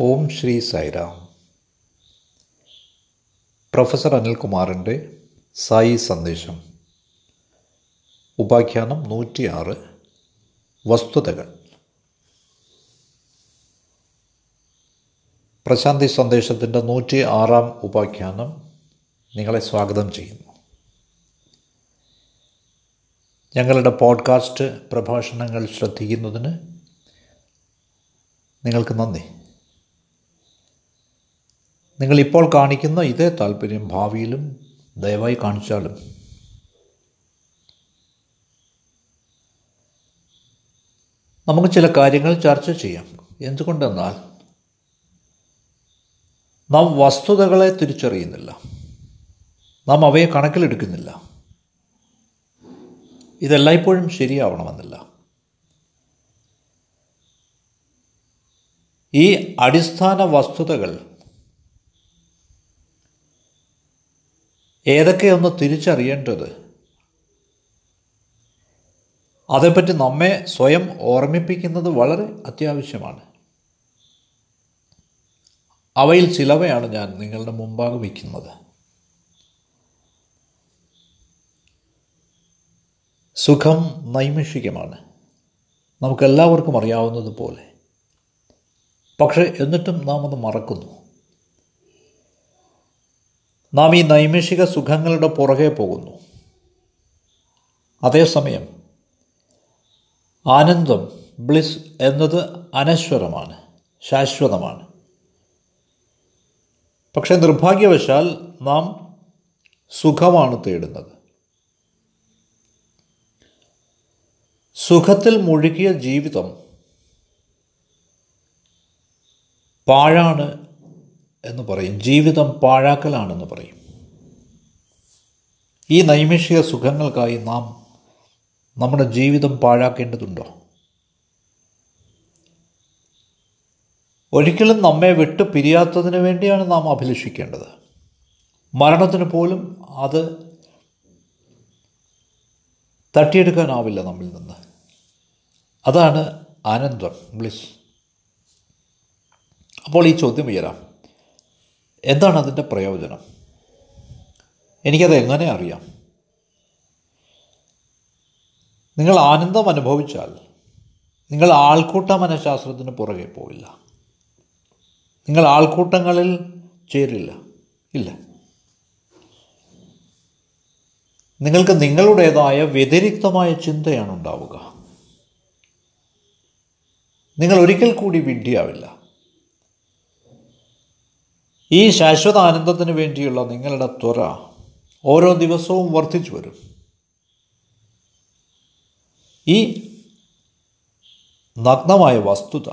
ഓം Shri Sairam professor അനിൽകുമാറിന്റെ സായി സന്ദേശം. ഉപാഖ്യാനം നൂറ്റിയാറ്. വസ്തുതകൾ. പ്രശാന്തി സന്ദേശത്തിന്റെ നൂറ്റി ആറാം ഉപാഖ്യാനം നിങ്ങളെ സ്വാഗതം ചെയ്യുന്നു. ഞങ്ങളുടെ പോഡ്കാസ്റ്റ് പ്രഭാഷണങ്ങൾ ശ്രദ്ധിക്കുന്നതിന് നിങ്ങൾക്ക് നന്ദി. നിങ്ങളിപ്പോൾ കാണിക്കുന്ന ഇതേ താല്പര്യം ഭാവിയിലും ദയവായി കാണിച്ചാലും. നമുക്ക് ചില കാര്യങ്ങൾ ചർച്ച ചെയ്യാം. എന്തുകൊണ്ടെന്നാൽ നാം വസ്തുതകളെ തിരിച്ചറിയുന്നില്ല. നാം അവയെ കണക്കിലെടുക്കുന്നില്ല. ഇതെല്ലായ്പ്പോഴും ശരിയാവണമെന്നില്ല. ഈ അടിസ്ഥാന വസ്തുതകൾ ഏതൊക്കെയൊന്ന് തിരിച്ചറിയേണ്ടത്? അതേപ്പറ്റി നമ്മെ സ്വയം ഓർമ്മിപ്പിക്കുന്നത് വളരെ അത്യാവശ്യമാണ്. അവയിൽ ചിലവയാണ് ഞാൻ നിങ്ങളുടെ മുമ്പാകെ വയ്ക്കുന്നത്. സുഖം നൈമിഷികമാണ്. നമുക്കെല്ലാവർക്കും അറിയാവുന്നതുപോലെ. പക്ഷേ എന്നിട്ടും നാം അത് മറക്കുന്നു. നാം ഈ നൈമിഷിക സുഖങ്ങളുടെ പുറകെ പോകുന്നു. അതേസമയം ആനന്ദം ബ്ലിസ് എന്നത് അനശ്വരമാണ് ശാശ്വതമാണ്. പക്ഷെ നിർഭാഗ്യവശാൽ നാം സുഖമാണ് തേടുന്നത്. സുഖത്തിൽ മുഴുകിയ ജീവിതം പാഴാണ് എന്ന് പറയും. ജീവിതം പാഴാക്കലാണെന്ന് പറയും. ഈ നൈമിഷിക സുഖങ്ങൾക്കായി നാം നമ്മുടെ ജീവിതം പാഴാക്കേണ്ടതുണ്ടോ? ഒരിക്കലും നമ്മെ വിട്ടു പിരിയാത്തതിന് വേണ്ടിയാണ് നാം അഭിലഷിക്കേണ്ടത്. മരണത്തിന് പോലും അത് തട്ടിയെടുക്കാനാവില്ല നമ്മിൽ നിന്ന്. അതാണ് ആനന്ദം ബ്ലിസ്. അപ്പോൾ ഈ ചോദ്യം ഉയരാം. എന്താണ് അതിന്റെ പ്രയോജനം? എനിക്കത് എങ്ങനെ അറിയാം? നിങ്ങൾ ആനന്ദം അനുഭവിച്ചാൽ നിങ്ങൾ ആൾക്കൂട്ട മനഃശാസ്ത്രത്തിന് പുറകെ പോവില്ല. നിങ്ങൾ ആൾക്കൂട്ടങ്ങളിൽ ചേരില്ല. ഇല്ല. നിങ്ങൾക്ക് നിങ്ങളുടേതായ വ്യതിരിക്തമായ ചിന്തയാണ് ഉണ്ടാവുക. നിങ്ങൾ ഒരിക്കൽ കൂടി വിഡ്ഢിയാവില്ല. ഈ ശാശ്വത ആനന്ദത്തിന് വേണ്ടിയുള്ള നിങ്ങളുടെ ത്വര ഓരോ ദിവസവും വർദ്ധിച്ചു വരും. ഈ നഗ്നമായ വസ്തുത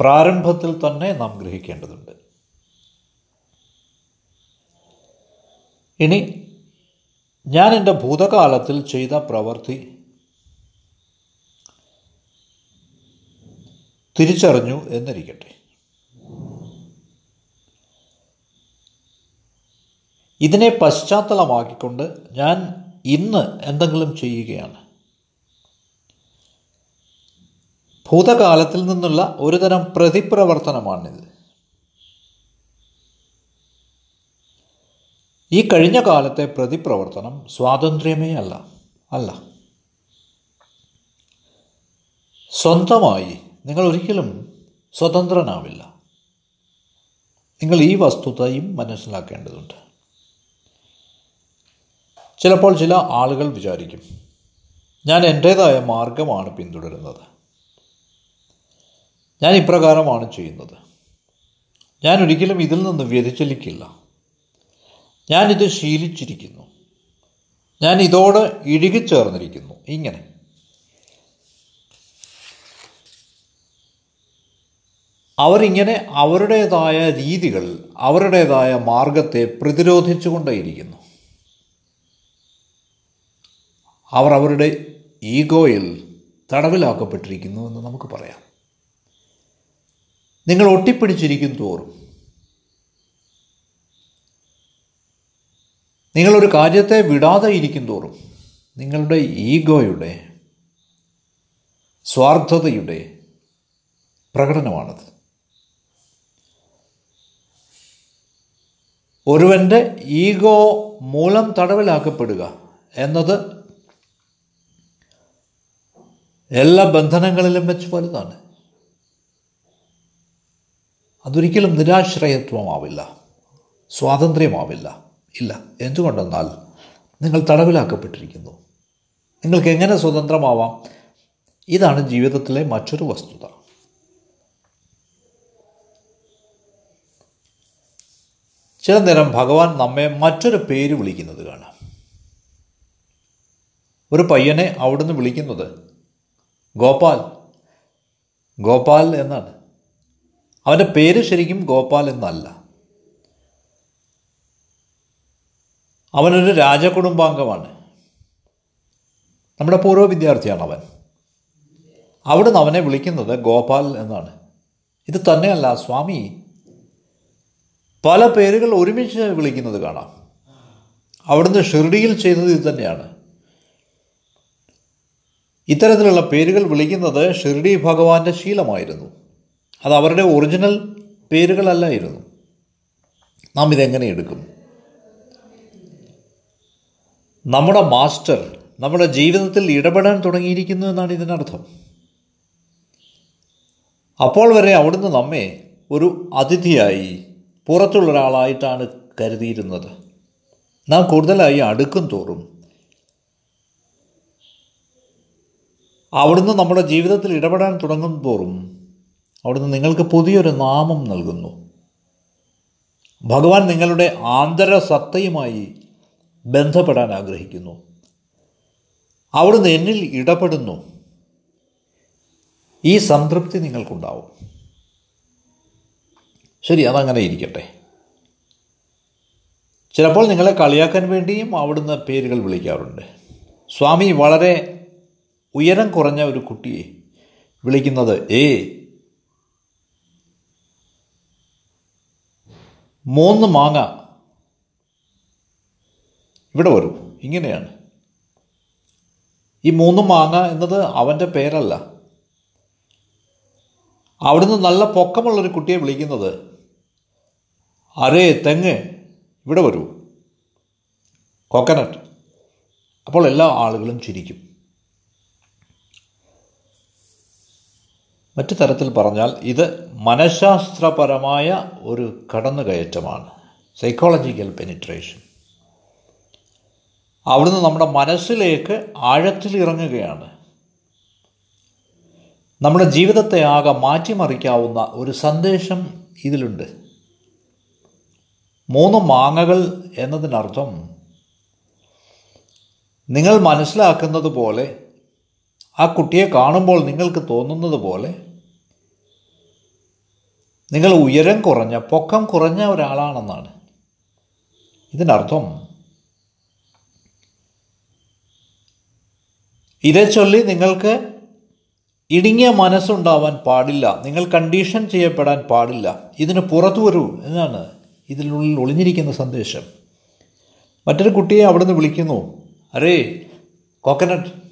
പ്രാരംഭത്തിൽ തന്നെ നാം ഗ്രഹിക്കേണ്ടതുണ്ട്. ഇനി ഞാൻ എന്റെ ഭൂതകാലത്തിൽ ചെയ്ത പ്രവൃത്തി തിരിച്ചറിഞ്ഞു എന്നിരിക്കട്ടെ. ഇതിനെ പശ്ചാത്തലമാക്കിക്കൊണ്ട് ഞാൻ ഇന്ന് എന്തെങ്കിലും ചെയ്യുകയാണ്. ഭൂതകാലത്തിൽ നിന്നുള്ള ഒരുതരം പ്രതിപ്രവർത്തനമാണിത്. ഈ കഴിഞ്ഞ കാലത്തെ പ്രതിപ്രവർത്തനം സ്വാതന്ത്ര്യമേ അല്ല അല്ല. സ്വന്തമായി നിങ്ങൾ ഒരിക്കലും സ്വതന്ത്രനാവില്ല. നിങ്ങൾ ഈ വസ്തുതയും മനസ്സിലാക്കേണ്ടതുണ്ട്. ചിലപ്പോൾ ചില ആളുകൾ വിചാരിക്കും ഞാൻ എന്റേതായ മാർഗമാണ് പിന്തുടരുന്നത്. ഞാൻ ഇപ്രകാരമാണ് ചെയ്യുന്നത്. ഞാൻ ഒരിക്കലും ഇതിൽ നിന്ന് വ്യതിചലിക്കില്ല. ഞാനിത് ശീലിച്ചിരിക്കുന്നു. ഞാൻ ഇതോട് ഇഴുകിച്ചേർന്നിരിക്കുന്നു. ഇങ്ങനെ. അവരിങ്ങനെ അവരുടേതായ രീതികൾ അവരുടേതായ മാർഗത്തെ പ്രതിരോധിച്ചുകൊണ്ടേയിരിക്കുന്നു. അവർ അവരുടെ ഈഗോയിൽ തടവിലാക്കപ്പെട്ടിരിക്കുന്നു എന്ന് നമുക്ക് പറയാം. നിങ്ങൾ ഒട്ടിപ്പിടിച്ചിരിക്കും തോറും നിങ്ങളൊരു കാര്യത്തെ വിടാതെ ഇരിക്കും തോറും നിങ്ങളുടെ ഈഗോയുടെ സ്വാർത്ഥതയുടെ പ്രകടനമാണത്. ഒരുവന്റെ ഈഗോ മൂലം തടവിലാക്കപ്പെടുക എന്നത് എല്ലാ ബന്ധനങ്ങളിലും വെച്ച് വലുതാണ്. അതൊരിക്കലും നിരാശ്രയത്വമാവില്ല. സ്വാതന്ത്ര്യമാവില്ല. ഇല്ല. എന്തുകൊണ്ടെന്നാൽ നിങ്ങൾ തടവിലാക്കപ്പെട്ടിരിക്കുന്നു. നിങ്ങൾക്ക് എങ്ങനെ സ്വതന്ത്രമാവാം? ഇതാണ് ജീവിതത്തിലെ മറ്റൊരു വസ്തുത. ചില നേരം ഭഗവാൻ നമ്മെ മറ്റൊരു പേര് വിളിക്കുന്നത് കാണാം. ഒരു പയ്യനെ അവിടുന്ന് വിളിക്കുന്നത് ഗോപാൽ. ഗോപാൽ എന്നാണ്. അവന്റെ പേര് ശരിക്കും ഗോപാൽ എന്നല്ല. അവനൊരു രാജകുടുംബാംഗമാണ്. നമ്മുടെ പൂർവ വിദ്യാർത്ഥിയാണ് അവൻ. അവിടുന്ന് അവനെ വിളിക്കുന്നത് ഗോപാൽ എന്നാണ്. ഇത് തന്നെയല്ല സ്വാമി. പല പേരുകൾ ഒരുമിച്ച് വിളിക്കുന്നത് കാണാം. അവിടുന്ന് ഷിർഡിയിൽ ചെയ്തത് ഇത് തന്നെയാണ്. ഇത്തരത്തിലുള്ള പേരുകൾ വിളിക്കുന്നത് ഷിർഡി ഭഗവാന്റെ ശീലമായിരുന്നു. അത് അവരുടെ ഒറിജിനൽ പേരുകളല്ലായിരുന്നു. നാം ഇതെങ്ങനെ എടുക്കും? നമ്മുടെ മാസ്റ്റർ നമ്മുടെ ജീവിതത്തിൽ ഇടപെടാൻ തുടങ്ങിയിരിക്കുന്നു എന്നാണ് ഇതിനർത്ഥം. അപ്പോൾ വരെ അവിടുന്ന് നമ്മെ ഒരു അതിഥിയായി പുറത്തുള്ള ഒരാളായിട്ടാണ് കരുതിയിരുന്നത്. നാം കൂടുതലായി അടുക്കും തോറും അവിടുന്ന് നമ്മുടെ ജീവിതത്തിൽ ഇടപെടാൻ തുടങ്ങും തോറും അവിടുന്ന് നിങ്ങൾക്ക് പുതിയൊരു നാമം നൽകുന്നു. ഭഗവാൻ നിങ്ങളുടെ ആന്തര സത്തയുമായി ബന്ധപ്പെടാൻ ആഗ്രഹിക്കുന്നു. അവിടുന്ന് എന്നിൽ ഇടപെടുന്നു. ഈ സംതൃപ്തി നിങ്ങൾക്കുണ്ടാവും. ശരി അതങ്ങനെ ഇരിക്കട്ടെ. ചിലപ്പോൾ നിങ്ങളെ കളിയാക്കാൻ വേണ്ടിയും അവിടുന്ന് പേരുകൾ വിളിക്കാറുണ്ട്. സ്വാമി വളരെ ഉയരം കുറഞ്ഞ ഒരു കുട്ടിയെ വിളിക്കുന്നത് ഏ മൂന്ന് മാങ്ങ ഇവിടെ വരൂ. ഇങ്ങനെയാണ്. ഈ മൂന്ന് മാങ്ങ എന്നത് അവന്റെ പേരല്ല. അവിടുന്ന് നല്ല പൊക്കമുള്ളൊരു കുട്ടിയെ വിളിക്കുന്നത് അരേ തെങ്ങ് ഇവിടെ വരൂ. കോക്കനട്ട്. അപ്പോൾ എല്ലാ ആളുകളും ചിരിക്കും. മറ്റു തരത്തിൽ പറഞ്ഞാൽ ഇത് മനഃശാസ്ത്രപരമായ ഒരു കടന്നുകയറ്റമാണ്. സൈക്കോളജിക്കൽ പെനിട്രേഷൻ അവിടുന്ന് നമ്മുടെ മനസ്സിലേക്ക് ആഴത്തിൽ ഇറങ്ങുകയാണ്. നമ്മുടെ ജീവിതത്തെ ആകെ മാറ്റിമറിക്കാവുന്ന ഒരു സന്ദേശം ഇതിലുണ്ട്. മൂന്ന് മാങ്ങകൾ എന്നതിനർത്ഥം നിങ്ങൾ മനസ്സിലാക്കുന്നത് പോലെ ആ കുട്ടിയെ കാണുമ്പോൾ നിങ്ങൾക്ക് തോന്നുന്നത് പോലെ നിങ്ങൾ ഉയരം കുറഞ്ഞ പൊക്കം കുറഞ്ഞ ഒരാളാണെന്നാണ്. ഇതിനർത്ഥം ഇതേ ചൊല്ലി നിങ്ങൾക്ക് ഇടുങ്ങിയ മനസ്സുണ്ടാവാൻ പാടില്ല. നിങ്ങൾ കണ്ടീഷൻ ചെയ്യപ്പെടാൻ പാടില്ല. ഇതിന് പുറത്തു വരൂ എന്നാണ്? ഇതിനുള്ളിൽ ഒളിഞ്ഞിരിക്കുന്ന സന്ദേശം. മറ്റൊരു കുട്ടിയെ അവിടുന്ന് വിളിക്കുന്നു. അരേ കോക്കനട്ട്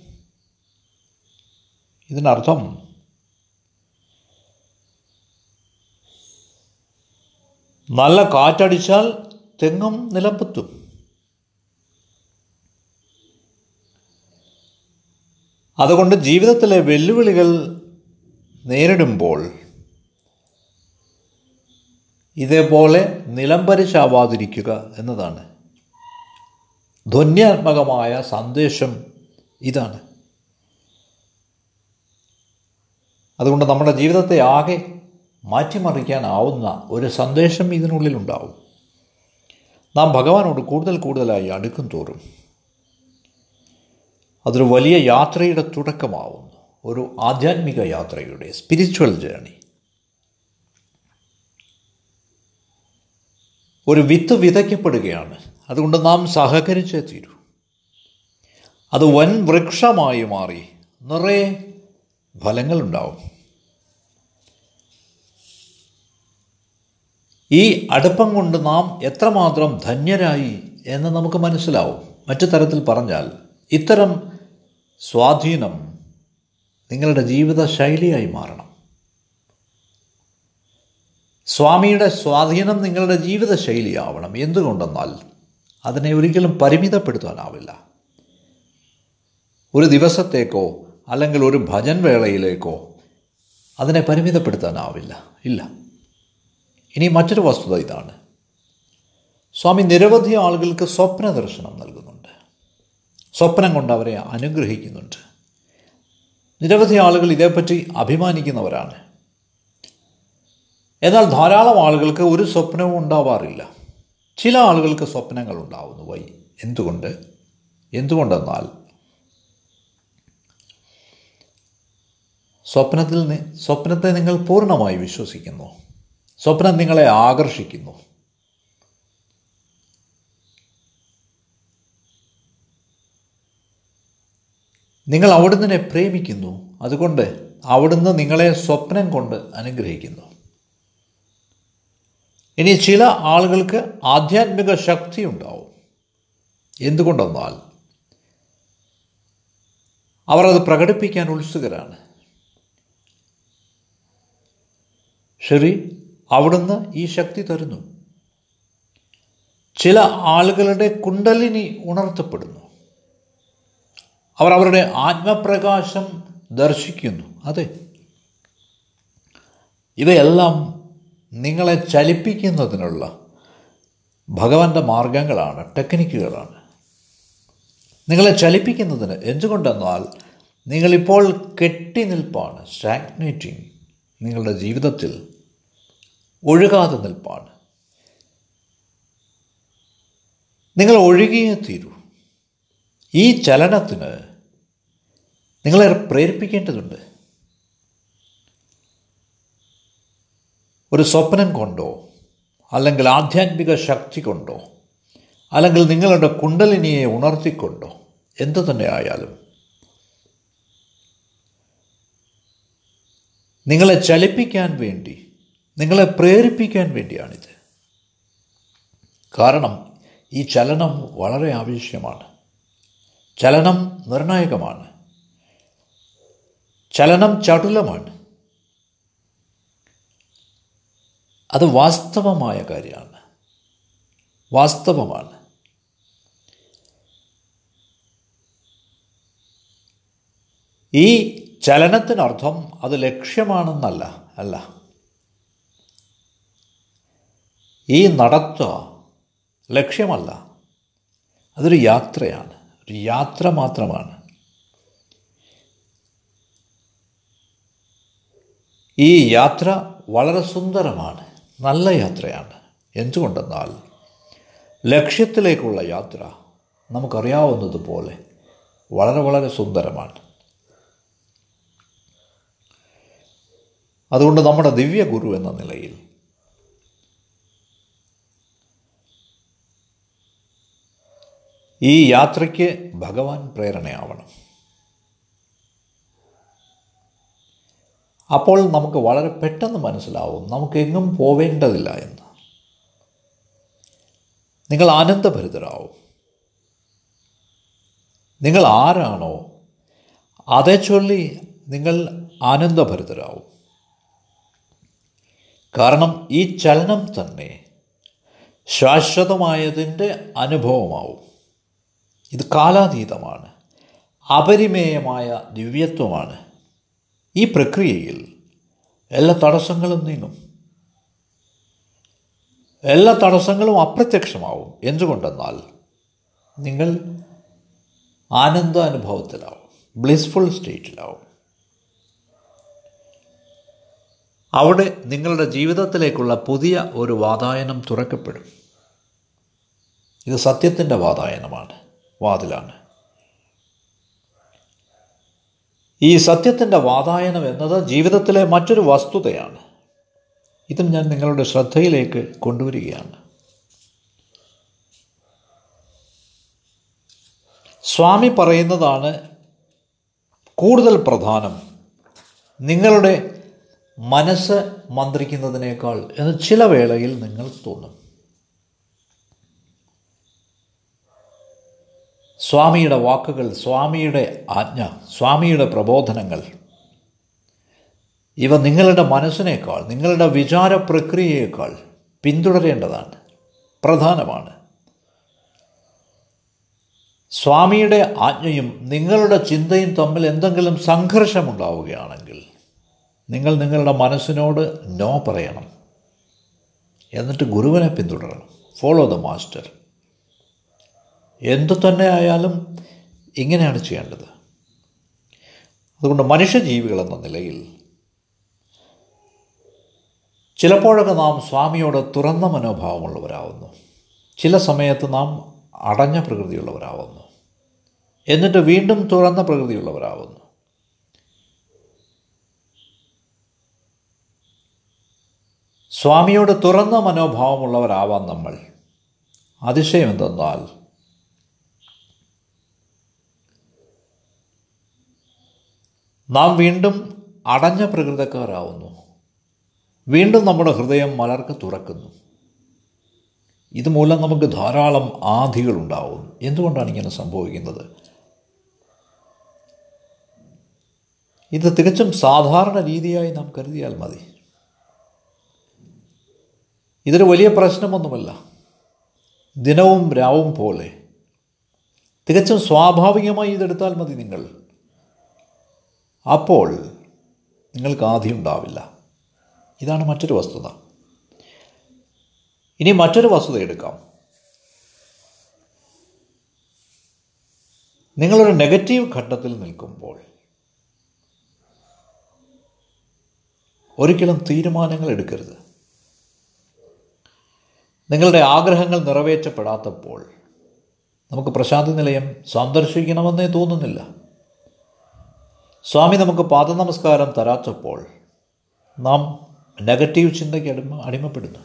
ഇതിനർത്ഥം നല്ല കാറ്റടിച്ചാൽ തെങ്ങും നിലമ്പത്തും അതുകൊണ്ട് ജീവിതത്തിലെ വെല്ലുവിളികൾ നേരിടുമ്പോൾ ഇതേപോലെ നിലംപരിശാവാതിരിക്കുക എന്നതാണ്. ധ്വന്യാത്മകമായ സന്ദേശം ഇതാണ്. അതുകൊണ്ട് നമ്മുടെ ജീവിതത്തെ ആകെ മാറ്റിമറിക്കാനാവുന്ന ഒരു സന്ദേശം ഇതിനുള്ളിലുണ്ടാവും. നാം ഭഗവാനോട് കൂടുതൽ കൂടുതലായി അടുക്കും തോറും അതൊരു വലിയ യാത്രയുടെ തുടക്കമാവുന്നു. ഒരു ആധ്യാത്മിക യാത്രയുടെ സ്പിരിച്വൽ ജേണി ഒരു വിത്ത് വിതയ്ക്കപ്പെടുകയാണ്. അതുകൊണ്ട് നാം സഹകരിച്ചേ തീരൂ. അത് വൻ വൃക്ഷമായി മാറി നിറയെ ഫലങ്ങളുണ്ടാവും. ഈ അടുപ്പം കൊണ്ട് നാം എത്രമാത്രം ധന്യരായി എന്ന് നമുക്ക് മനസ്സിലാവും. മറ്റു തരത്തിൽ പറഞ്ഞാൽ ഇത്തരം സ്വാധീനം നിങ്ങളുടെ ജീവിത ശൈലിയായി മാറണം. സ്വാമിയുടെ സ്വാധീനം നിങ്ങളുടെ ജീവിത ശൈലിയാവണം എന്തുകൊണ്ടെന്നാൽ അതിനെ ഒരിക്കലും പരിമിതപ്പെടുത്താനാവില്ല. ഒരു ദിവസത്തേക്കോ അല്ലെങ്കിൽ ഒരു ഭജൻ വേളയിലേക്കോ അതിനെ പരിമിതപ്പെടുത്താനാവില്ല. ഇല്ല. ഇനി മറ്റൊരു വസ്തുത ഇതാണ്. സ്വാമി നിരവധി ആളുകൾക്ക് സ്വപ്ന ദർശനം നൽകുന്നുണ്ട്. സ്വപ്നം കൊണ്ട് അവരെ അനുഗ്രഹിക്കുന്നുണ്ട്. നിരവധി ആളുകൾ ഇതേപ്പറ്റി അഭിമാനിക്കുന്നവരാണ്. എന്നാൽ ധാരാളം ആളുകൾക്ക് ഒരു സ്വപ്നവും ഉണ്ടാവാറില്ല. ചില ആളുകൾക്ക് സ്വപ്നങ്ങൾ ഉണ്ടാവുന്നു. വൈ എന്തുകൊണ്ട്? എന്തുകൊണ്ടെന്നാൽ സ്വപ്നത്തിൽ സ്വപ്നത്തെ നിങ്ങൾ പൂർണമായി വിശ്വസിക്കുന്നു. സ്വപ്നം നിങ്ങളെ ആകർഷിക്കുന്നു. നിങ്ങൾ അവിടുന്ന് പ്രേമിക്കുന്നു. അതുകൊണ്ട് അവിടുന്ന് നിങ്ങളെ സ്വപ്നം കൊണ്ട് അനുഗ്രഹിക്കുന്നു. ഇനി ചില ആളുകൾക്ക് ആധ്യാത്മിക ശക്തി ഉണ്ടാവും. എന്തുകൊണ്ടെന്നാൽ അവർ അത് പ്രകടിപ്പിക്കാൻ ഉത്സുകരാണ്. ശരി അവിടുന്ന് ഈ ശക്തി തരുന്നു. ചില ആളുകളുടെ കുണ്ടലിനി ഉണർത്തപ്പെടുന്നു. അവർ അവരുടെ ആത്മപ്രകാശം ദർശിക്കുന്നു. അതെ. ഇവയെല്ലാം നിങ്ങളെ ചലിപ്പിക്കുന്നതിനുള്ള ഭഗവാന്റെ മാർഗങ്ങളാണ് ടെക്നിക്കുകളാണ്. നിങ്ങളെ ചലിപ്പിക്കുന്നതിന് എന്തുകൊണ്ടെന്നാൽ നിങ്ങളിപ്പോൾ കെട്ടി നിൽപ്പാണ് സ്റ്റാഗ്നേറ്റിംഗ് നിങ്ങളുടെ ജീവിതത്തിൽ. ഒഴുകാതെ നിൽപ്പാണ്. നിങ്ങൾ ഒഴുകിയേ തീരൂ. ഈ ചലനത്തിന് നിങ്ങളെ പ്രേരിപ്പിക്കേണ്ടതുണ്ട്. ഒരു സ്വപ്നം കൊണ്ടോ അല്ലെങ്കിൽ ആധ്യാത്മിക ശക്തി കൊണ്ടോ അല്ലെങ്കിൽ നിങ്ങളുടെ കുണ്ടലിനിയെ ഉണർത്തിക്കൊണ്ടോ എന്തു തന്നെ ആയാലും നിങ്ങളെ ചലിപ്പിക്കാൻ വേണ്ടി നിങ്ങളെ പ്രേരിപ്പിക്കാൻ വേണ്ടിയാണിത്. കാരണം ഈ ചലനം വളരെ ആവശ്യമാണ്. ചലനം നിർണായകമാണ്. ചലനം ചടുലമാണ്. അത് വാസ്തവമായ കാര്യമാണ്. വാസ്തവമാണ്. ഈ ചലനത്തിനർത്ഥം അത് ലക്ഷ്യമാണെന്നല്ല അല്ല. ഈ നടത്ത ലക്ഷ്യമല്ല. അതൊരു യാത്രയാണ്. ഒരു യാത്ര മാത്രമാണ്. ഈ യാത്ര വളരെ സുന്ദരമാണ്. നല്ല യാത്രയാണ്. എന്തുകൊണ്ടെന്നാൽ ലക്ഷ്യത്തിലേക്കുള്ള യാത്ര നമുക്കറിയാവുന്നതുപോലെ വളരെ വളരെ സുന്ദരമാണ്. അതുകൊണ്ട് നമ്മുടെ ദിവ്യ ഗുരു എന്ന നിലയിൽ ഈ യാത്രയ്ക്ക് ഭഗവാൻ പ്രേരണയാവണം. അപ്പോൾ നമുക്ക് വളരെ പെട്ടെന്ന് മനസ്സിലാവും നമുക്ക് എങ്ങും പോവേണ്ടതില്ല എന്ന്. നിങ്ങൾ ആനന്ദഭരിതരാവും. നിങ്ങൾ ആരാണോ അതേ ചൊല്ലി നിങ്ങൾ ആനന്ദഭരിതരാവും. കാരണം ഈ ചലനം തന്നെ ശാശ്വതമായതിന്റെ അനുഭവമാവും. ഇത് കാലാതീതമാണ്. അപരിമേയമായ ദിവ്യത്വമാണ്. ഈ പ്രക്രിയയിൽ എല്ലാ തടസ്സങ്ങളും നീങ്ങും. എല്ലാ തടസ്സങ്ങളും അപ്രത്യക്ഷമാവും. എന്തുകൊണ്ടെന്നാൽ നിങ്ങൾ ആനന്ദ അനുഭവത്തിലാവും ബ്ലിസ്ഫുൾ സ്റ്റേറ്റിലാവും. അവിടെ നിങ്ങളുടെ ജീവിതത്തിലേക്കുള്ള പുതിയ ഒരു വാതായനം തുറക്കപ്പെടും. ഇത് സത്യത്തിന്റെ വാതായനമാണ്. വാതിലാണ്. ഈ സത്യത്തിന്റെ വാതായനം എന്നത് ജീവിതത്തിലെ മറ്റൊരു വസ്തുതയാണ്. ഇതും ഞാൻ നിങ്ങളുടെ ശ്രദ്ധയിലേക്ക് കൊണ്ടുവരികയാണ്. സ്വാമി പറയുന്നതാണ് കൂടുതൽ പ്രധാനം. നിങ്ങളുടെ മനസ്സ് മന്ത്രിക്കുന്നതിനേക്കാൾ എന്ന് ചില വേളയിൽ നിങ്ങൾ തോന്നും. സ്വാമിയുടെ വാക്കുകൾ സ്വാമിയുടെ ആജ്ഞ സ്വാമിയുടെ പ്രബോധനങ്ങൾ. ഇവ നിങ്ങളുടെ മനസ്സിനേക്കാൾ നിങ്ങളുടെ വിചാര പ്രക്രിയയേക്കാൾ പിന്തുടരേണ്ടതാണ് പ്രധാനമാണ്. സ്വാമിയുടെ ആജ്ഞയും നിങ്ങളുടെ ചിന്തയും തമ്മിൽ എന്തെങ്കിലും സംഘർഷമുണ്ടാവുകയാണെങ്കിൽ നിങ്ങൾ നിങ്ങളുടെ മനസ്സിനോട് നോ പറയണം. എന്നിട്ട് ഗുരുവിനെ പിന്തുടരണം. ഫോളോ ദ മാസ്റ്റർ എന്തു തന്നെ ആയാലും ഇങ്ങനെയാണ് ചെയ്യേണ്ടത്. അതുകൊണ്ട് മനുഷ്യജീവികൾ എന്ന നിലയിൽ ചിലപ്പോഴൊക്കെ നാം സ്വാമിയോട് തുറന്ന മനോഭാവമുള്ളവരാവുന്നു. ചില സമയത്ത് നാം അടഞ്ഞ പ്രകൃതിയുള്ളവരാവുന്നു. എന്നിട്ട് വീണ്ടും തുറന്ന പ്രകൃതിയുള്ളവരാവുന്നു. സ്വാമിയോട് തുറന്ന മനോഭാവമുള്ളവരാവാൻ നമ്മൾ അതിശയം എന്തെന്നാൽ നാം വീണ്ടും അടഞ്ഞ പ്രകൃതക്കാരാവുന്നു. വീണ്ടും നമ്മുടെ ഹൃദയം മലർക്ക് തുറക്കുന്നു. ഇതുമൂലം നമുക്ക് ധാരാളം ആധികളുണ്ടാവും. എന്തുകൊണ്ടാണ് ഇങ്ങനെ സംഭവിക്കുന്നത്? ഇത് തികച്ചും സാധാരണ രീതിയായി നാം കരുതിയാൽ മതി. ഇതൊരു വലിയ പ്രശ്നമൊന്നുമല്ല. ദിനവും രാവും പോലെ. തികച്ചും സ്വാഭാവികമായി ഇതെടുത്താൽ മതി നിങ്ങൾ. അപ്പോൾ നിങ്ങൾക്ക് ആദ്യം ഉണ്ടാവില്ല. ഇതാണ് മറ്റൊരു വസ്തുത. ഇനി മറ്റൊരു വസ്തുത എടുക്കാം. നിങ്ങളൊരു നെഗറ്റീവ് ഘട്ടത്തിൽ നിൽക്കുമ്പോൾ ഒരിക്കലും തീരുമാനങ്ങൾ എടുക്കരുത്. നിങ്ങളുടെ ആഗ്രഹങ്ങൾ നിറവേറ്റപ്പെടാത്തപ്പോൾ നമുക്ക് പ്രശാന്തി നിലയം സന്ദർശിക്കണമെന്നേ തോന്നുന്നില്ല. സ്വാമി നമുക്ക് പാദനമസ്കാരം തരാത്തപ്പോൾ നാം നെഗറ്റീവ് ചിന്തയ്ക്ക് അടിമ അടിമപ്പെടുന്നു.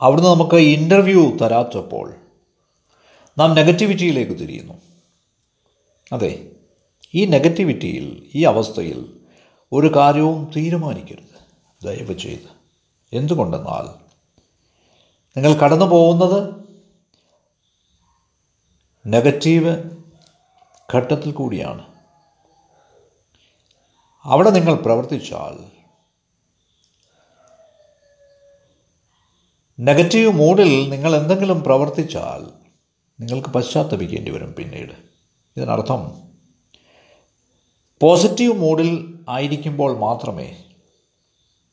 അവിടുന്ന് നമുക്ക് ഇന്റർവ്യൂ തരാത്തപ്പോൾ നാം നെഗറ്റിവിറ്റിയിലേക്ക് തിരിയുന്നു. അതെ ഈ നെഗറ്റിവിറ്റിയിൽ ഈ അവസ്ഥയിൽ ഒരു കാര്യവും തീരുമാനിക്കരുത്. ദയവ് ചെയ്ത്. എന്തുകൊണ്ടെന്നാൽ നിങ്ങൾ കടന്നു പോകുന്നത് നെഗറ്റീവ് ഘട്ടത്തിൽ കൂടിയാണ്. അവിടെ നിങ്ങൾ പ്രവർത്തിച്ചാൽ നെഗറ്റീവ് മൂഡിൽ നിങ്ങൾ എന്തെങ്കിലും പ്രവർത്തിച്ചാൽ നിങ്ങൾക്ക് പശ്ചാത്തപിക്കേണ്ടി വരും പിന്നീട്. ഇതിനർത്ഥം പോസിറ്റീവ് മൂഡിൽ ആയിരിക്കുമ്പോൾ മാത്രമേ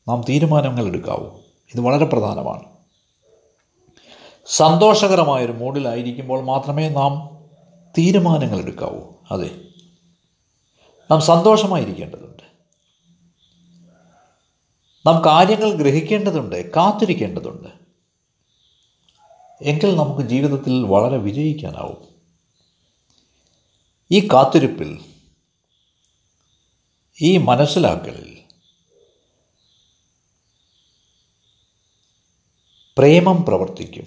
നാം തീരുമാനങ്ങൾ എടുക്കാവൂ. ഇത് വളരെ പ്രധാനമാണ്. സന്തോഷകരമായൊരു മൂഡിലായിരിക്കുമ്പോൾ മാത്രമേ നാം തീരുമാനങ്ങൾ എടുക്കാവൂ. അതെ. നാം സന്തോഷമായിരിക്കേണ്ടതുണ്ട്. നാം കാര്യങ്ങൾ ഗ്രഹിക്കേണ്ടതുണ്ട് കാത്തിരിക്കേണ്ടതുണ്ട്. എങ്കിൽ നമുക്ക് ജീവിതത്തിൽ വളരെ വിജയിക്കാനാവും. ഈ കാത്തിരിപ്പിൽ ഈ മനസ്സിലാക്കലിൽ പ്രേമം പ്രവർത്തിക്കും.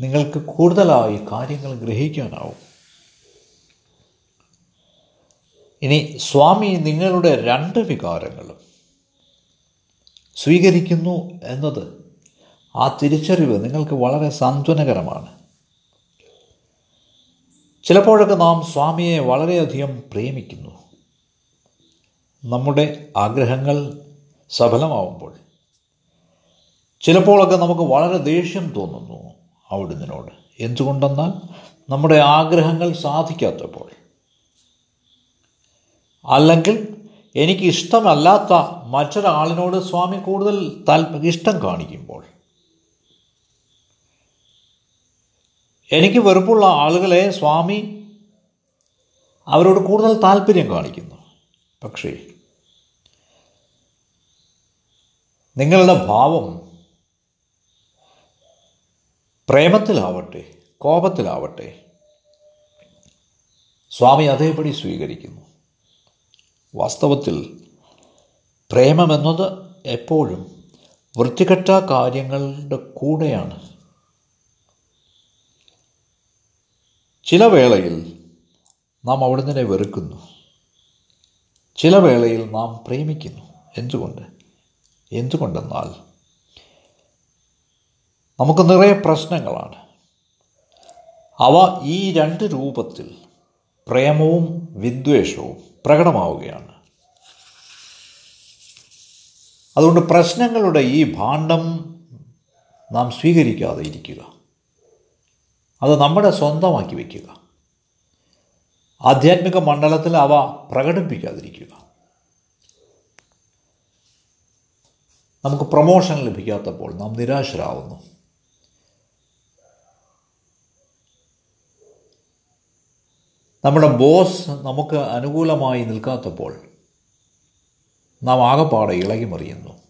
നിങ്ങൾക്ക് കൂടുതലായി കാര്യങ്ങൾ ഗ്രഹിക്കാനാവും. ഇനി സ്വാമി നിങ്ങളുടെ രണ്ട് വികാരങ്ങളും സ്വീകരിക്കുന്നു എന്നത് ആ തിരിച്ചറിവ് നിങ്ങൾക്ക് വളരെ സാന്ത്വനകരമാണ്. ചിലപ്പോഴൊക്കെ നാം സ്വാമിയെ വളരെയധികം പ്രേമിക്കുന്നു. നമ്മുടെ ആഗ്രഹങ്ങൾ സഫലമാവുമ്പോൾ ചിലപ്പോഴൊക്കെ നമുക്ക് വളരെ ദേഷ്യം തോന്നുന്നു അവിടുന്നതിനോട്. എന്തുകൊണ്ടെന്നാൽ നമ്മുടെ ആഗ്രഹങ്ങൾ സാധിക്കാത്തപ്പോൾ അല്ലെങ്കിൽ എനിക്ക് ഇഷ്ടമല്ലാത്ത മറ്റൊരാളിനോട് സ്വാമി കൂടുതൽ താൽപ ഇഷ്ടം കാണിക്കുമ്പോൾ. എനിക്ക് വെറുപ്പുള്ള ആളുകളെ സ്വാമി അവരോട് കൂടുതൽ താല്പര്യം കാണിക്കുന്നു. പക്ഷേ നിങ്ങളുടെ ഭാവം പ്രേമത്തിലാവട്ടെ കോപത്തിലാവട്ടെ സ്വാമി അതേപടി സ്വീകരിക്കുന്നു. വാസ്തവത്തിൽ പ്രേമമെന്നത് എപ്പോഴും വൃത്തികെട്ട കാര്യങ്ങളുടെ കൂടെയാണ്. ചില വേളയിൽ നാം അവിടുന്ന് വെറുക്കുന്നു. ചില വേളയിൽ നാം പ്രേമിക്കുന്നു. എന്തുകൊണ്ട്? എന്തുകൊണ്ടെന്നാൽ നമുക്ക് നിറയെ പ്രശ്നങ്ങളാണ്. അവ ഈ രണ്ട് രൂപത്തിൽ പ്രേമവും വിദ്വേഷവും പ്രകടമാവുകയാണ്. അതുകൊണ്ട് പ്രശ്നങ്ങളുടെ ഈ ഭാണ്ഡം നാം സ്വീകരിക്കാതെ ഇരിക്കുക. അത് നമ്മുടെ സ്വന്തമാക്കി വയ്ക്കുക ആധ്യാത്മിക മണ്ഡലത്തിൽ അവ പ്രകടിപ്പിക്കാതിരിക്കുക. നമുക്ക് പ്രമോഷൻ ലഭിക്കാത്തപ്പോൾ നാം നിരാശരാകുന്നു നമ്മുടെ ബോസ് നമുക്ക് അനുകൂലമായി നിൽക്കാത്തപ്പോൾ നാം ആകപ്പാടെ ഇളകിമറിയുന്നു.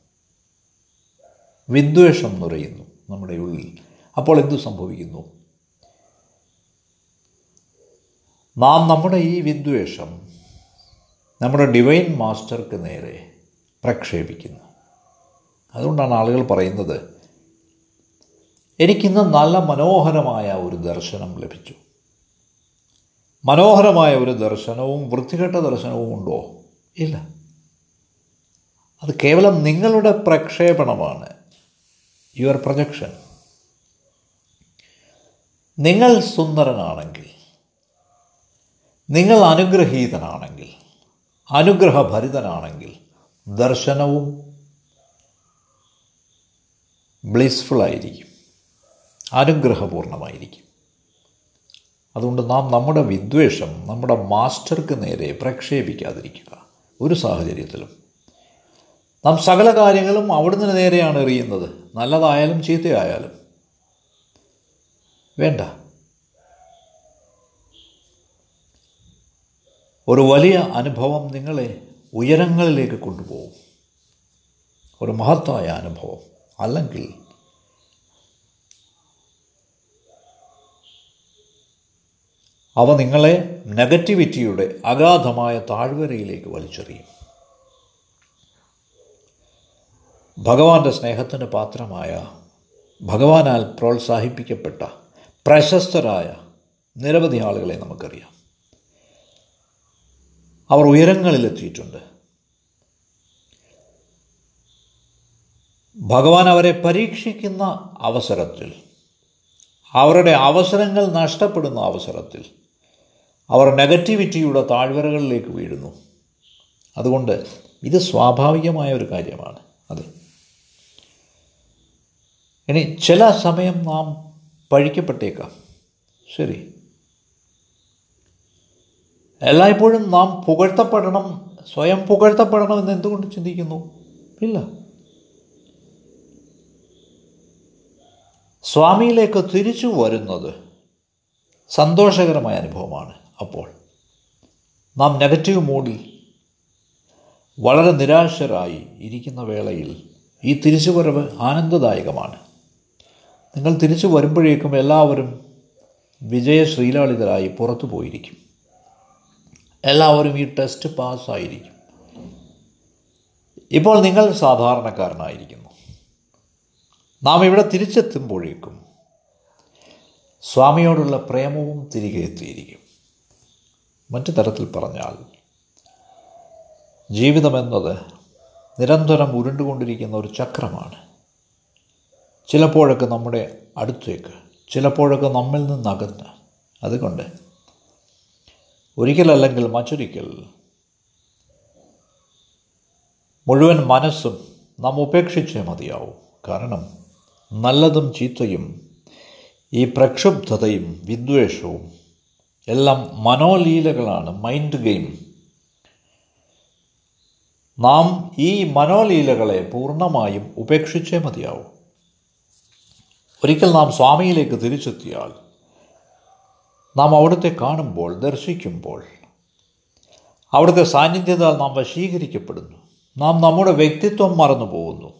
വിദ്വേഷം നിറയുന്നു നമ്മുടെ ഉള്ളിൽ. അപ്പോൾ എന്തു സംഭവിക്കുന്നു? നാം നമ്മുടെ ഈ വിദ്വേഷം നമ്മുടെ ഡിവൈൻ മാസ്റ്റർക്ക് നേരെ പ്രക്ഷേപിക്കുന്നു. അതുകൊണ്ടാണ് ആളുകൾ പറയുന്നത് എനിക്കിന്ന് നല്ല മനോഹരമായ ഒരു ദർശനം ലഭിച്ചു. മനോഹരമായ ഒരു ദർശനവും വൃത്തികെട്ട ദർശനവും ഉണ്ടോ? ഇല്ല. അത് കേവലം നിങ്ങളുടെ പ്രക്ഷേപണമാണ്. യുവർ പ്രൊജക്ഷൻ നിങ്ങൾ സുന്ദരനാണെങ്കിൽ നിങ്ങൾ അനുഗ്രഹീതനാണെങ്കിൽ അനുഗ്രഹഭരിതനാണെങ്കിൽ ദർശനവും ബ്ലിസ്ഫുള്ളായിരിക്കും അനുഗ്രഹപൂർണമായിരിക്കും. അതുകൊണ്ട് നാം നമ്മുടെ വിദ്വേഷം നമ്മുടെ മാസ്റ്റർക്ക് നേരെ പ്രക്ഷേപിക്കാതിരിക്കുക. ഒരു സാഹചര്യത്തിലും. നാം സകല കാര്യങ്ങളും അവിടുന്ന് നേരെയാണ് എറിയുന്നത്. നല്ലതായാലും ചീത്തയായാലും. വേണ്ട. ഒരു വലിയ അനുഭവം നിങ്ങളെ ഉയരങ്ങളിലേക്ക് കൊണ്ടുപോകും. ഒരു മഹത്തായ അനുഭവം. അല്ലെങ്കിൽ അവ നിങ്ങളെ നെഗറ്റിവിറ്റിയുടെ അഗാധമായ താഴ്വരയിലേക്ക് വലിച്ചെറിയും. ഭഗവാന്റെ സ്നേഹത്തിന് പാത്രമായ ഭഗവാനാൽ പ്രോത്സാഹിപ്പിക്കപ്പെട്ട പ്രശസ്തരായ നിരവധി ആളുകളെ നമുക്കറിയാം. അവർ ഉയരങ്ങളിലെത്തിയിട്ടുണ്ട്. ഭഗവാൻ അവരെ പരീക്ഷിക്കുന്ന അവസരത്തിൽ അവരുടെ അവസരങ്ങൾ നഷ്ടപ്പെടുന്ന അവസരത്തിൽ അവർ നെഗറ്റിവിറ്റിയുടെ താഴ്വരകളിലേക്ക് വീഴുന്നു. അതുകൊണ്ട് ഇത് സ്വാഭാവികമായ ഒരു കാര്യമാണ്. അത്. ഇനി ചില സമയം നാം പഴിക്കപ്പെട്ടേക്കാം. ശരി. എല്ലായ്പ്പോഴും നാം പുകഴ്ത്തപ്പെടണം സ്വയം പുകഴ്ത്തപ്പെടണം എന്ന് എന്തുകൊണ്ട് ചിന്തിക്കുന്നു? ഇല്ല. സ്വാമിയിലേക്ക് തിരിച്ചു വരുന്നത് സന്തോഷകരമായ അനുഭവമാണ്. അപ്പോൾ നാം നെഗറ്റീവ് മൂഡിൽ വളരെ നിരാശരായി ഇരിക്കുന്ന വേളയിൽ ഈ തിരിച്ചു വരവ് ആനന്ദദായകമാണ്. നിങ്ങൾ തിരിച്ചു വരുമ്പോഴേക്കും എല്ലാവരും വിജയശ്രീലാളിതരായി പുറത്തു പോയിരിക്കും. എല്ലാവരും ഈ ടെസ്റ്റ് പാസ്സായിരിക്കും ഇപ്പോൾ നിങ്ങൾ സാധാരണക്കാരനായിരിക്കുന്നു. നാം ഇവിടെ തിരിച്ചെത്തുമ്പോഴേക്കും സ്വാമിയോടുള്ള പ്രേമവും തിരികെ എത്തിയിരിക്കും. മറ്റു തരത്തിൽ പറഞ്ഞാൽ ജീവിതമെന്നത് നിരന്തരം ഉരുണ്ടുകൊണ്ടിരിക്കുന്ന ഒരു ചക്രമാണ്. ചിലപ്പോഴൊക്കെ നമ്മുടെ അടുത്തേക്ക് ചിലപ്പോഴൊക്കെ നമ്മിൽ നിന്നകന്ന്. അതുകൊണ്ട് ഒരിക്കലല്ലെങ്കിൽ മറ്റൊരിക്കൽ മുഴുവൻ മനസ്സും നാം ഉപേക്ഷിച്ചേ മതിയാവും. കാരണം നല്ലതും ചീത്തയും ഈ പ്രക്ഷുബ്ധതയും വിദ്വേഷവും എല്ലാം മനോലീലകളാണ് മൈൻഡ് ഗെയിം നാം ഈ മനോലീലകളെ പൂർണമായും ഉപേക്ഷിച്ചേ മതിയാവും. ഒരിക്കൽ നാം സ്വാമിയിലേക്ക് തിരിച്ചെത്തിയാൽ നാം അവിടുത്തെ കാണുമ്പോൾ ദർശിക്കുമ്പോൾ അവിടുത്തെ സാന്നിധ്യത്താൽ നാം വശീകരിക്കപ്പെടുന്നു. നാം നമ്മുടെ വ്യക്തിത്വം മറന്നു പോകുന്നു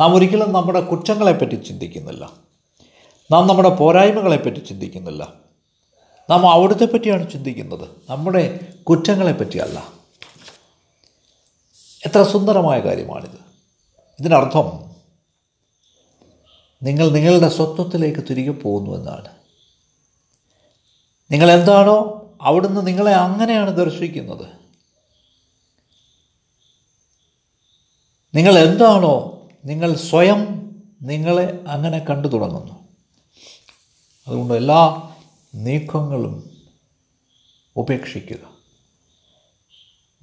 നാം ഒരിക്കലും നമ്മുടെ കുറ്റങ്ങളെപ്പറ്റി ചിന്തിക്കുന്നില്ല. നാം നമ്മുടെ പോരായ്മകളെപ്പറ്റി ചിന്തിക്കുന്നില്ല. നാം അവിടുത്തെ പറ്റിയാണ് ചിന്തിക്കുന്നത്. നമ്മുടെ കുറ്റങ്ങളെ പറ്റിയല്ല. എത്ര സുന്ദരമായ കാര്യമാണിത്. ഇതിനർത്ഥം നിങ്ങൾ നിങ്ങളുടെ സ്വത്വത്തിലേക്ക് തിരികെ പോകുന്നു എന്നാണ്. നിങ്ങൾ എന്താണോ അവിടുന്ന് നിങ്ങളെ അങ്ങനെയാണ് ദർശിക്കുന്നത്. നിങ്ങൾ എന്താണോ നിങ്ങൾ സ്വയം നിങ്ങളെ അങ്ങനെ കണ്ടു തുടങ്ങുന്നു. അതുകൊണ്ട് എല്ലാ നീക്കങ്ങളും ഉപേക്ഷിക്കുക.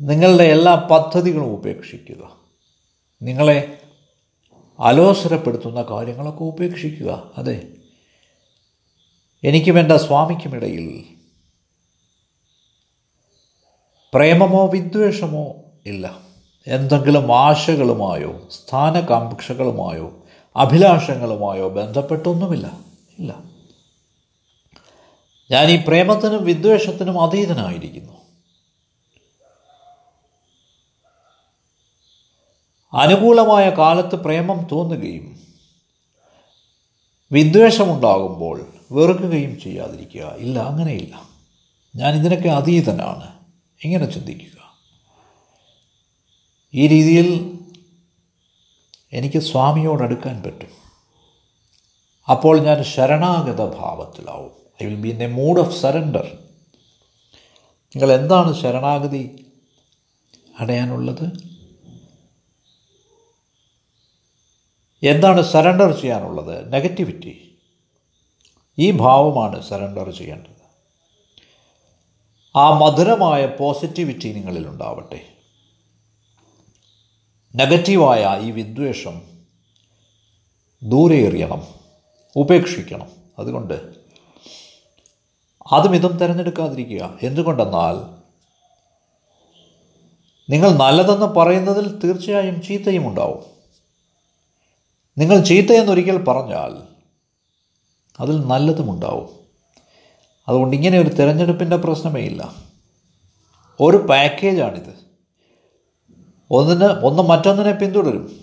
നിങ്ങളുടെ എല്ലാ പദ്ധതികളും ഉപേക്ഷിക്കുക. നിങ്ങളെ അലോസരപ്പെടുത്തുന്ന കാര്യങ്ങളൊക്കെ ഉപേക്ഷിക്കുക. അതെ. എനിക്കും എന്റെ സ്വാമിക്കുമിടയിൽ പ്രേമമോ വിദ്വേഷമോ ഇല്ല. എന്തെങ്കിലും ആശകളുമായോ സ്ഥാനകാംക്ഷകളുമായോ അഭിലാഷങ്ങളുമായോ ബന്ധപ്പെട്ടൊന്നുമില്ല. ഇല്ല. ഞാൻ ഈ പ്രേമത്തിനും വിദ്വേഷത്തിനും അതീതനായിരിക്കുന്നു. അനുകൂലമായ കാലത്ത് പ്രേമം തോന്നുകയും വിദ്വേഷമുണ്ടാകുമ്പോൾ വെറുക്കുകയും ചെയ്യാതിരിക്കുക. ഇല്ല അങ്ങനെയില്ല. ഞാൻ ഇതിനൊക്കെ അതീതനാണ്. ഇങ്ങനെ ചിന്തിക്കുക. ഈ രീതിയിൽ എനിക്ക് സ്വാമിയോടടുക്കാൻ പറ്റും. അപ്പോൾ ഞാൻ ശരണാഗത ഭാവത്തിലാവും. I will be in a mood of surrender നിങ്ങൾ എന്താണ് ശരണാഗതി അടയാനുള്ളത്? എന്താണ് സറണ്ടർ ചെയ്യാനുള്ളത്? നെഗറ്റിവിറ്റി ഈ ഭാവമാണ് സറണ്ടർ ചെയ്യേണ്ടത്. ആ മധുരമായ പോസിറ്റിവിറ്റി നിങ്ങളിൽ ഉണ്ടാവട്ടെ. നെഗറ്റീവായ ഈ വിദ്വേഷം ദൂരെ എറിയണം ഉപേക്ഷിക്കണം. അതുകൊണ്ട് അതും ഇതും തിരഞ്ഞെടുക്കാതിരിക്കുക. എന്തുകൊണ്ടെന്നാൽ നിങ്ങൾ നല്ലതെന്ന് പറയുന്നതിൽ തീർച്ചയായും ചീത്തയും ഉണ്ടാവും. നിങ്ങൾ ചീത്തയെന്നൊരിക്കൽ പറഞ്ഞാൽ അതിൽ നല്ലതുമുണ്ടാവും അതുകൊണ്ട് ഇങ്ങനെ ഒരു തിരഞ്ഞെടുപ്പിന്റെ പ്രശ്നമേ ഇല്ല. ഒരു പാക്കേജാണിത്. ഒന്നിന് ഒന്ന് മറ്റൊന്നിനെ പിന്തുടരും.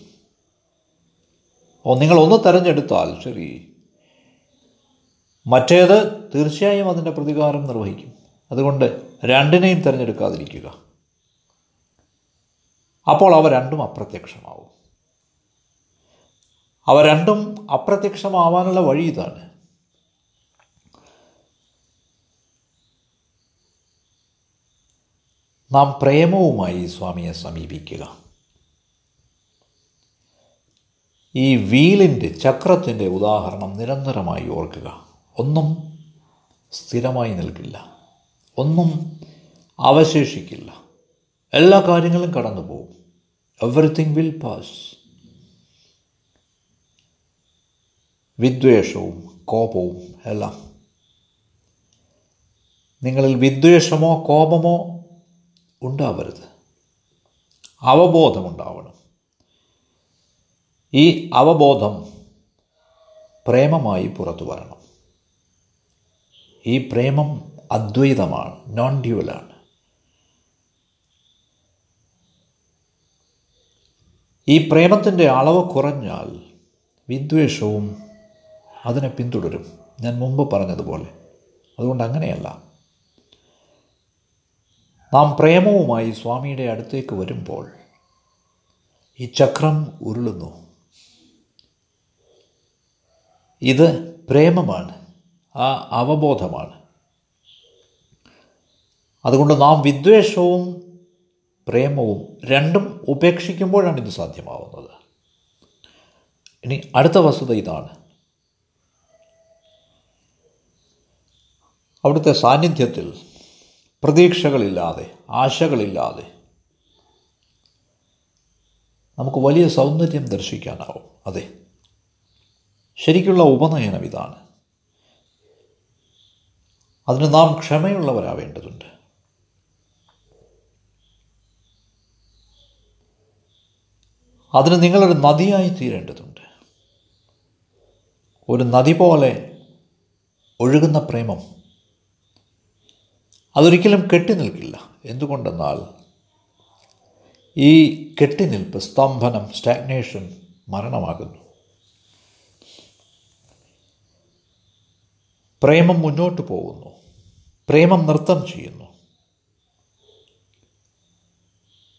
നിങ്ങൾ ഒന്ന് തിരഞ്ഞെടുത്താൽ ശരി. മറ്റേത് തീർച്ചയായും അതിന്റെ പ്രതികാരം നിർവഹിക്കും. അതുകൊണ്ട് രണ്ടിനെയും തിരഞ്ഞെടുക്കാതിരിക്കുക. അപ്പോൾ അവ രണ്ടും അപ്രത്യക്ഷമാവും. അവ രണ്ടും അപ്രത്യക്ഷമാവാനുള്ള വഴി ഇതാണ്. നാം പ്രേമവുമായി സ്വാമിയെ സമീപിക്കുക. ഈ വീലിന്റെ ചക്രത്തിന്റെ ഉദാഹരണം നിരന്തരമായി ഓർക്കുക. ഒന്നും സ്ഥിരമായി നിൽക്കില്ല. ഒന്നും അവശേഷിക്കില്ല. എല്ലാ കാര്യങ്ങളും കടന്നു പോകും എവറിത്തിങ് വിൽ പാസ് വിദ്വേഷവും കോപവും എല്ലാം. നിങ്ങളിൽ വിദ്വേഷമോ കോപമോ ഉണ്ടാവരുത്. അവബോധമുണ്ടാവണം. ഈ അവബോധം പ്രേമമായി പുറത്തു വരണം ഈ പ്രേമം അദ്വൈതമാണ് നോൺ ഡ്യുവലാണ് ഈ പ്രേമത്തിന്റെ അളവ് കുറഞ്ഞാൽ വിദ്വേഷവും അതിനെ പിന്തുടരും. ഞാൻ മുമ്പ് പറഞ്ഞതുപോലെ. അതുകൊണ്ട് അങ്ങനെയല്ല. നാം പ്രേമവുമായി സ്വാമിയുടെ അടുത്തേക്ക് വരുമ്പോൾ ഈ ചക്രം ഉരുളുന്നു. ഇത് പ്രേമമാണ്. ആ അവബോധമാണ്. അതുകൊണ്ട് നാം വിദ്വേഷവും പ്രേമവും രണ്ടും ഉപേക്ഷിക്കുമ്പോഴാണ് ഇത് സാധ്യമാവുന്നത്. ഇനി അടുത്ത വസ്തുത ഇതാണ്. അവിടുത്തെ സാന്നിധ്യത്തിൽ പ്രതീക്ഷകളില്ലാതെ ആശകളില്ലാതെ നമുക്ക് വലിയ സൗന്ദര്യം ദർശിക്കാനാവും. അതെ ശരിക്കുള്ള ഉപനയനം ഇതാണ്. അതിന് നാം ക്ഷമയുള്ളവരാവേണ്ടതുണ്ട്. അതിന് നിങ്ങളൊരു നദിയായി തീരേണ്ടതുണ്ട്. ഒരു നദി പോലെ ഒഴുകുന്ന പ്രേമം അതൊരിക്കലും കെട്ടി നിൽക്കില്ല. എന്തുകൊണ്ടെന്നാൽ ഈ കെട്ടിനിൽപ്പ് സ്തംഭനം സ്റ്റാഗ്നേഷൻ മരണമാകുന്നു. പ്രേമം മുന്നോട്ട് പോകുന്നു. പ്രേമം നൃത്തം ചെയ്യുന്നു.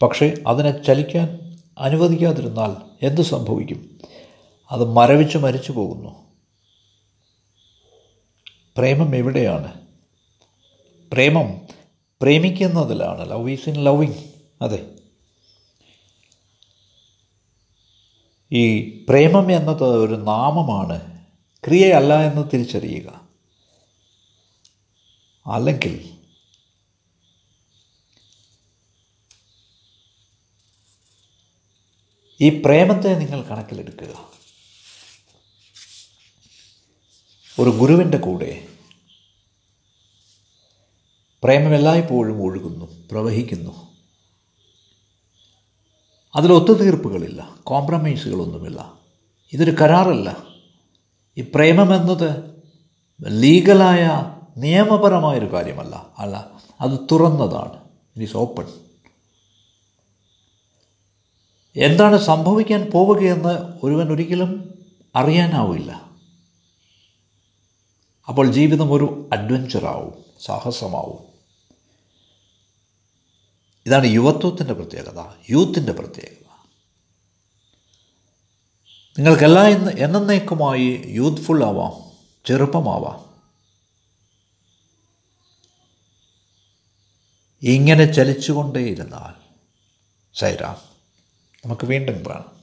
പക്ഷേ അതിനെ ചലിക്കാൻ അനുവദിക്കാതിരുന്നാൽ എന്തു സംഭവിക്കും? അത് മരവിച്ച് മരിച്ചു പോകുന്നു. പ്രേമം എവിടെയാണ്? പ്രേമം പ്രേമിക്കുന്നതിലാണ്. ലവ് ഈസ് ഇൻ ലവിങ് അതെ. ഈ പ്രേമം എന്നത് ഒരു നാമമാണ്. ക്രിയയല്ല എന്ന് തിരിച്ചറിയുക. അല്ലെങ്കിൽ ഈ പ്രേമത്തെ നിങ്ങൾ കണക്കിലെടുക്കുക. ഒരു ഗുരുവിന്റെ കൂടെ പ്രേമം എല്ലായ്പ്പോഴും ഒഴുകുന്നു പ്രവഹിക്കുന്നു. അതിൽ ഒത്തുതീർപ്പുകളില്ല കോംപ്രമൈസുകളൊന്നുമില്ല ഇതൊരു കരാറല്ല. ഈ പ്രേമമെന്നത് ലീഗലായ നിയമപരമായൊരു കാര്യമല്ല. അല്ല അത് തുറന്നതാണ്. ഇറ്റ് ഈസ് ഓപ്പൺ എന്താണ് സംഭവിക്കാൻ പോവുകയെന്ന് ഒരുവൻ ഒരിക്കലും അറിയാനാവില്ല. അപ്പോൾ ജീവിതം ഒരു അഡ്വഞ്ചറാവും സാഹസമാവും. ഇതാണ് യുവത്വത്തിന്റെ പ്രത്യേകത യൂത്തിന്റെ പ്രത്യേകത. നിങ്ങൾക്കെല്ലാം എന്നേക്കുമായി യൂത്ത്ഫുൾ ആവാം ചെറുപ്പമാവാം. ഇങ്ങനെ ചലിച്ചുകൊണ്ടേയിരുന്നാൽ സൈറാം നമുക്ക് വീണ്ടും കാണാം.